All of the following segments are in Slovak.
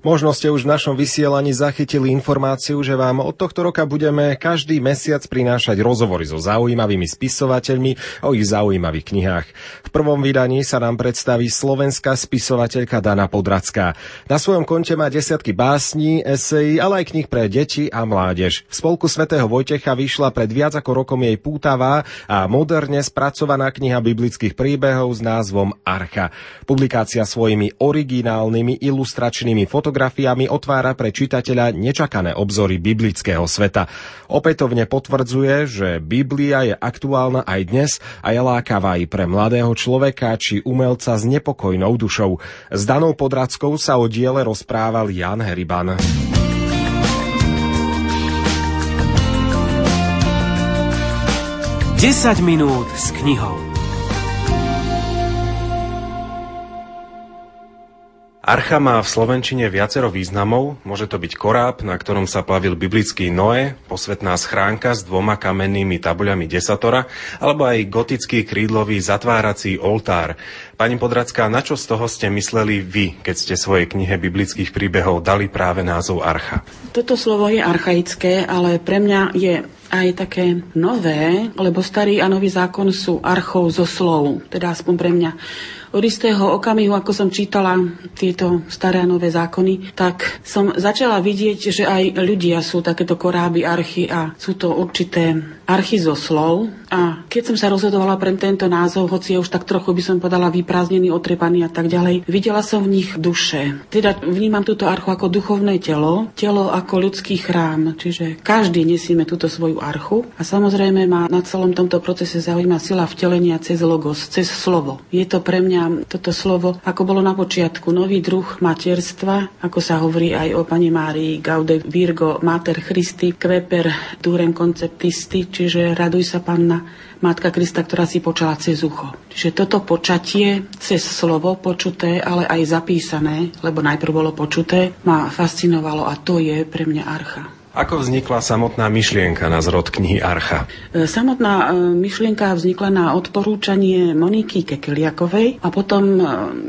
Možno ste už v našom vysielaní zachytili informáciu, že vám od tohto roka budeme každý mesiac prinášať rozhovory so zaujímavými spisovateľmi o ich zaujímavých knihách. V prvom vydaní sa nám predstaví slovenská spisovateľka Dana Podracká. Na svojom konte má desiatky básní, esejí, ale aj knih pre deti a mládež. V spolku svätého Vojtecha vyšla pred viac ako rokom jej pútavá a moderne spracovaná kniha biblických príbehov s názvom Archa. Publikácia svojimi originálnymi ilustračnými fotografiami fotografiami otvára pre čitateľa nečakané obzory biblického sveta. Opätovne potvrdzuje, že Biblia je aktuálna aj dnes a je lákavá aj pre mladého človeka či umelca s nepokojnou dušou. S Danou Podrackou sa o diele rozprával Jan Heriban. Desať minút s knihou. Archa má v slovenčine viacero významov. Môže to byť koráb, na ktorom sa plavil biblický Noé, posvetná schránka s dvoma kamennými tabuľami desatora, alebo aj gotický krídlový zatvárací oltár. Pani Podracká, na čo z toho ste mysleli vy, keď ste svojej knihe biblických príbehov dali práve názov Archa? Toto slovo je archaické, ale pre mňa je aj také nové, lebo starý a nový zákon sú archou zo slov, teda aspoň pre mňa od istého okamihu, ako som čítala tieto staré a nové zákony, tak som začala vidieť, že aj ľudia sú takéto koráby, archy a sú to určité archy zo slov. A keď som sa rozhodovala pre tento názov, hoci je už tak trochu by som podala vyprázdnený, otrepaný a tak ďalej, videla som v nich duše. Teda vnímam túto archu ako duchovné telo, telo ako ľudský chrám, čiže každý nesieme túto svoju archu a samozrejme ma na celom tomto procese zaujíma sila vtelenia cez logos, cez slovo. Je to pre mňa toto slovo, ako bolo na počiatku, nový druh materstva, ako sa hovorí aj o pani Márii Gaude Virgo Mater Christi, Kveper Durem Conceptisti, čiže raduj sa panna Matka Krista, ktorá si počala cez ucho. Čiže toto počatie cez slovo počuté, ale aj zapísané, lebo najprv bolo počuté, ma fascinovalo a to je pre mňa archa. Ako vznikla samotná myšlienka na zrod knihy Archa? E, samotná e, myšlienka vznikla na odporúčanie Moniky Kekeliakovej a potom e,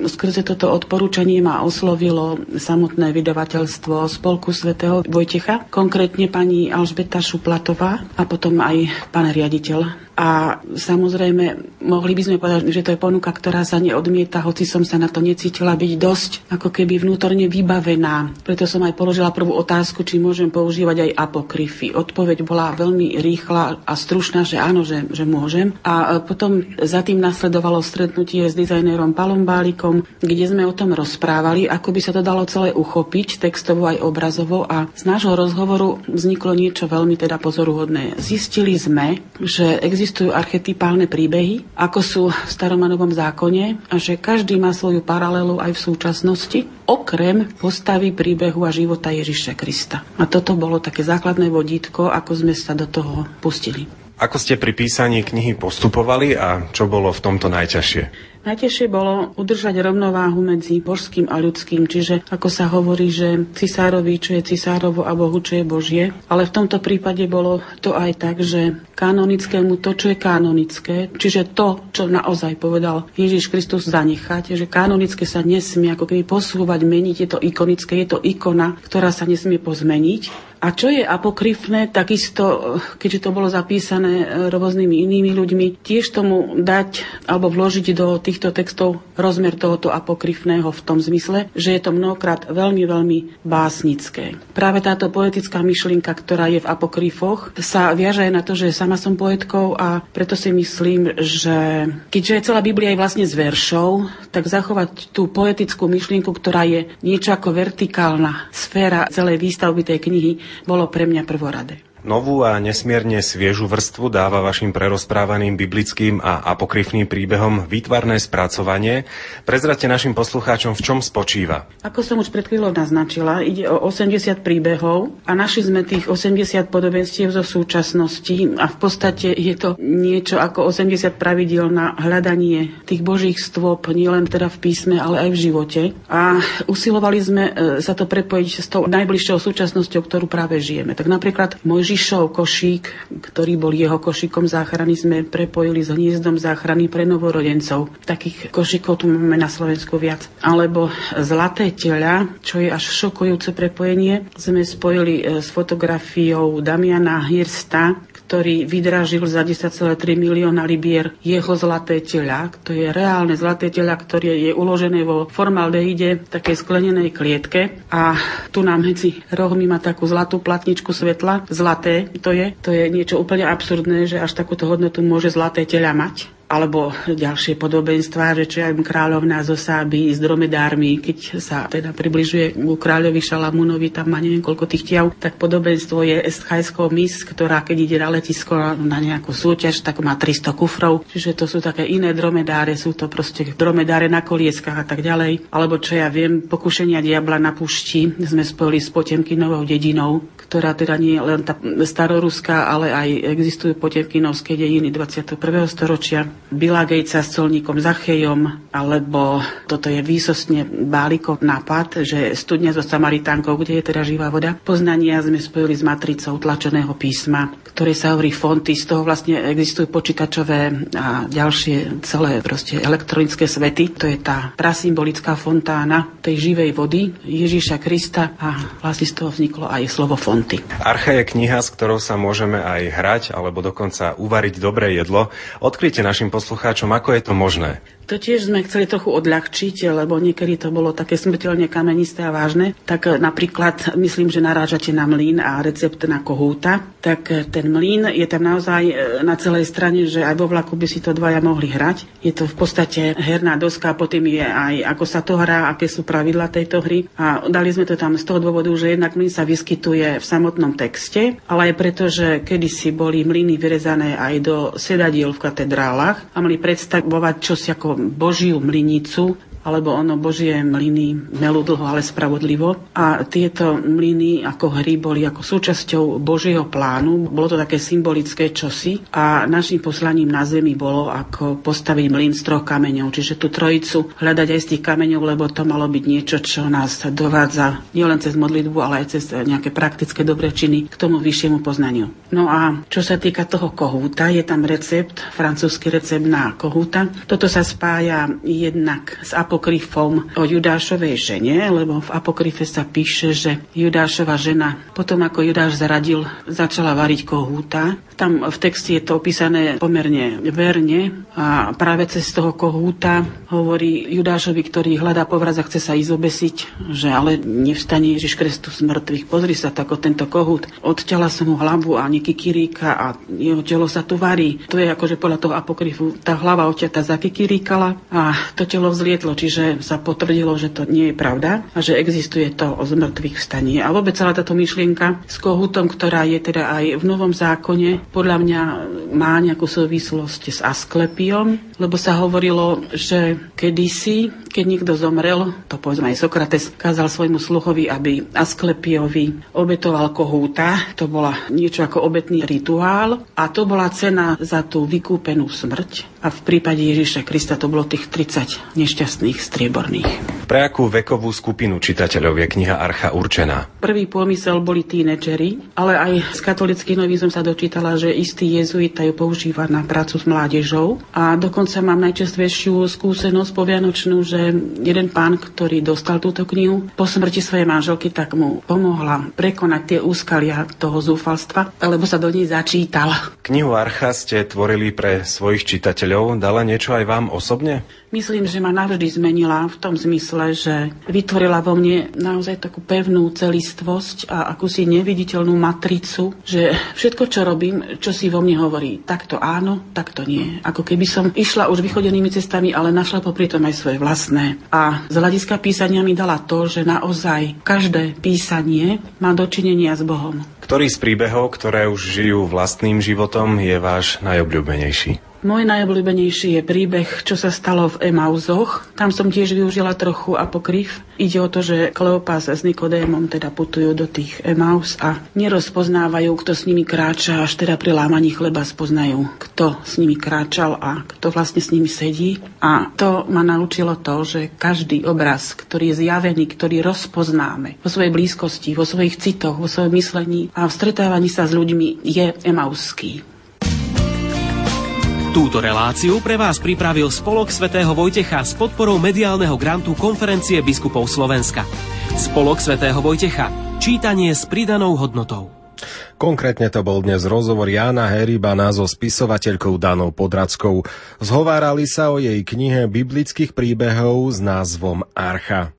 skrze toto odporúčanie ma oslovilo samotné vydavateľstvo Spolku svätého Vojtecha, konkrétne pani Alžbeta Šuplatová a potom aj pán riaditeľ a samozrejme, mohli by sme povedať, že to je ponuka, ktorá sa neodmieta, hoci som sa na to necítila byť dosť ako keby vnútorne vybavená. Preto som aj položila prvú otázku, či môžem používať aj apokryfy. Odpoveď bola veľmi rýchla a stručná, že áno, že, že môžem. A e, potom za tým nasledovalo stretnutie s dizajnérom Palom Bálikom, kde sme o tom rozprávali, ako by sa to dalo celé uchopiť, textovo aj obrazovo. A z nášho rozhovoru vzniklo niečo veľmi teda pozoruhodné. Zistili sme, že existujú archetypálne príbehy, ako sú v staromanovom zákone a že každý má svoju paralelu aj v súčasnosti, okrem postavy príbehu a života Ježiša Krista. A toto bolo také základné vodítko, ako sme sa do toho pustili. Ako ste pri písaní knihy postupovali a čo bolo v tomto najťažšie? Najtežšie bolo udržať rovnováhu medzi božským a ľudským, čiže ako sa hovorí, že cisárovi, čo je cisárovo a Bohu, čo je Božie. Ale v tomto prípade bolo to aj tak, že kanonickému to, čo je kanonické, čiže to, čo naozaj povedal Ježiš Kristus zanechať, že kanonické sa nesmie ako keby posúvať, meniť, je to ikonické, je to ikona, ktorá sa nesmie pozmeniť. A čo je apokryfné, takisto, keďže to bolo zapísané rôznymi inými ľuďmi, tiež tomu dať alebo vložiť do tých týchto textov rozmer tohoto apokryfného v tom zmysle, že je to mnohokrát veľmi, veľmi básnické. Práve táto poetická myšlienka, ktorá je v apokryfoch, sa viaže na to, že sama som poetkou a preto si myslím, že keďže celá Biblia je vlastne z veršov, tak zachovať tú poetickú myšlienku, ktorá je niečo ako vertikálna sféra celej výstavby tej knihy, bolo pre mňa prvoradé. Novú a nesmierne sviežu vrstvu dáva vašim prerozprávaným biblickým a apokryfným príbehom výtvarné spracovanie. Prezrate našim poslucháčom, v čom spočíva. Ako som už pred chvíľou naznačila, ide o 80 príbehov a našli sme tých 80 podobenstiev zo súčasnosti a v podstate je to niečo ako 80 pravidiel na hľadanie tých božích stôp, nielen teda v písme, ale aj v živote. A usilovali sme e, sa to prepojiť s tou najbližšou súčasnosťou, ktorú práve žijeme. Tak napríklad môj Ježišov košík, ktorý bol jeho košíkom záchrany, sme prepojili s hniezdom záchrany pre novorodencov. Takých košíkov tu máme na Slovensku viac. Alebo Zlaté tela, čo je až šokujúce prepojenie, sme spojili e, s fotografiou Damiana Hirsta, ktorý vydražil za 10,3 milióna libier jeho zlaté tela. To je reálne zlaté tela, ktoré je uložené vo formaldehyde, takej sklenenej klietke. A tu nám medzi rohmi má takú zlatú platničku svetla. Zlaté to je. To je niečo úplne absurdné, že až takúto hodnotu môže zlaté tela mať alebo ďalšie podobenstva, že čo aj kráľovná zo Sáby s dromedármi, keď sa teda približuje ku kráľovi Šalamúnovi, tam má neviem koľko tých tiav, tak podobenstvo je esthajskou mis, ktorá keď ide na letisko na nejakú súťaž, tak má 300 kufrov, čiže to sú také iné dromedáre, sú to proste dromedáre na kolieskách a tak ďalej. Alebo čo ja viem, pokušenia diabla na pušti sme spojili s Potemkinovou dedinou, ktorá teda nie je len tá staroruská, ale aj existujú potemkinovské dejiny 21. storočia. Billa Gatesa s colníkom Zachejom, alebo toto je výsostne Bálikov nápad, že studňa so Samaritánkou, kde je teda živá voda. Poznania sme spojili s matricou tlačeného písma, ktoré sa hovorí fonty, z toho vlastne existujú počítačové a ďalšie celé proste elektronické svety. To je tá prasymbolická fontána tej živej vody Ježíša Krista a vlastne z toho vzniklo aj slovo fonty. Archa je kniha, s ktorou sa môžeme aj hrať alebo dokonca uvariť dobré jedlo. Odkryjte našim poslucháčom, ako je to možné. To tiež sme chceli trochu odľahčiť, lebo niekedy to bolo také smrteľne kamenisté a vážne. Tak e, napríklad, myslím, že narážate na mlín a recept na kohúta. Tak e, ten mlín je tam naozaj e, na celej strane, že aj vo vlaku by si to dvaja mohli hrať. Je to v podstate herná doska, potom je aj ako sa to hrá, aké sú pravidla tejto hry. A dali sme to tam z toho dôvodu, že jednak mlín sa vyskytuje v samotnom texte, ale aj preto, že kedysi boli mlyny vyrezané aj do sedadiel v katedrálach a mali predstavovať čosi ako Božiu mlinicu, alebo ono Božie mlyny melú dlho, ale spravodlivo. A tieto mlyny ako hry boli ako súčasťou Božieho plánu. Bolo to také symbolické čosi a našim poslaním na zemi bolo ako postaviť mlyn z troch kameňov. Čiže tú trojicu hľadať aj z tých kameňov, lebo to malo byť niečo, čo nás dovádza nielen cez modlitbu, ale aj cez nejaké praktické dobré činy k tomu vyššiemu poznaniu. No a čo sa týka toho kohúta, je tam recept, francúzsky recept na kohúta. Toto sa spája jednak s apokryfom o Judášovej žene, lebo v apokryfe sa píše, že Judášova žena potom ako Judáš zaradil, začala variť kohúta. Tam v texte je to opísané pomerne verne a práve cez toho kohúta hovorí Judášovi, ktorý hľadá povraz a chce sa ísť obesiť, že ale nevstane Ježiš Kristus z mŕtvych. Pozri sa, tak tento kohút. Odťala som mu hlavu a nekikiríka a jeho telo sa tu varí. To je akože podľa toho apokryfu tá hlava odťata zakikiríkala a to telo vzlietlo čiže sa potvrdilo, že to nie je pravda a že existuje to o zmrtvých vstaní. A vôbec celá táto myšlienka s kohutom, ktorá je teda aj v Novom zákone, podľa mňa má nejakú súvislosť s Asklepiom, lebo sa hovorilo, že kedysi, keď niekto zomrel, to povedzme aj Sokrates, kázal svojmu sluchovi, aby Asklepiovi obetoval kohúta, to bola niečo ako obetný rituál a to bola cena za tú vykúpenú smrť. A v prípade Ježiša Krista to bolo tých 30 nešťastných strieborných. Pre akú vekovú skupinu čitateľov je kniha Archa určená? Prvý pomysel boli tínedžeri, ale aj z katolických novín som sa dočítala, že istý jezuita ju používa na prácu s mládežou. A dokonca mám najčastejšiu skúsenosť povianočnú, že jeden pán, ktorý dostal túto knihu, po smrti svojej manželky, tak mu pomohla prekonať tie úskalia toho zúfalstva, alebo sa do nej začítal. Knihu Archa ste tvorili pre svojich čitateľov. Dala niečo aj vám osobne? Myslím, že ma navždy zmenila v tom zmysle, že vytvorila vo mne naozaj takú pevnú celistvosť a akúsi neviditeľnú matricu, že všetko, čo robím, čo si vo mne hovorí, takto áno, takto nie. Ako keby som išla už vychodenými cestami, ale našla popri tom aj svoje vlastné. A z hľadiska písania mi dala to, že naozaj každé písanie má dočinenia s Bohom. Ktorý z príbehov, ktoré už žijú vlastným životom, je váš najobľúbenejší? Môj najobľúbenejší je príbeh, čo sa stalo v Emauzoch. Tam som tiež využila trochu apokryf. Ide o to, že Kleopas s Nikodémom teda putujú do tých Emaus a nerozpoznávajú, kto s nimi kráča, až teda pri lámaní chleba spoznajú, kto s nimi kráčal a kto vlastne s nimi sedí. A to ma naučilo to, že každý obraz, ktorý je zjavený, ktorý rozpoznáme vo svojej blízkosti, vo svojich citoch, vo svojom myslení a a v stretávaní sa s ľuďmi je emauský. Túto reláciu pre vás pripravil Spolok svätého Vojtecha s podporou mediálneho grantu Konferencie biskupov Slovenska. Spolok svätého Vojtecha. Čítanie s pridanou hodnotou. Konkrétne to bol dnes rozhovor Jána Heribana so spisovateľkou Danou Podradskou. Zhovárali sa o jej knihe biblických príbehov s názvom Archa.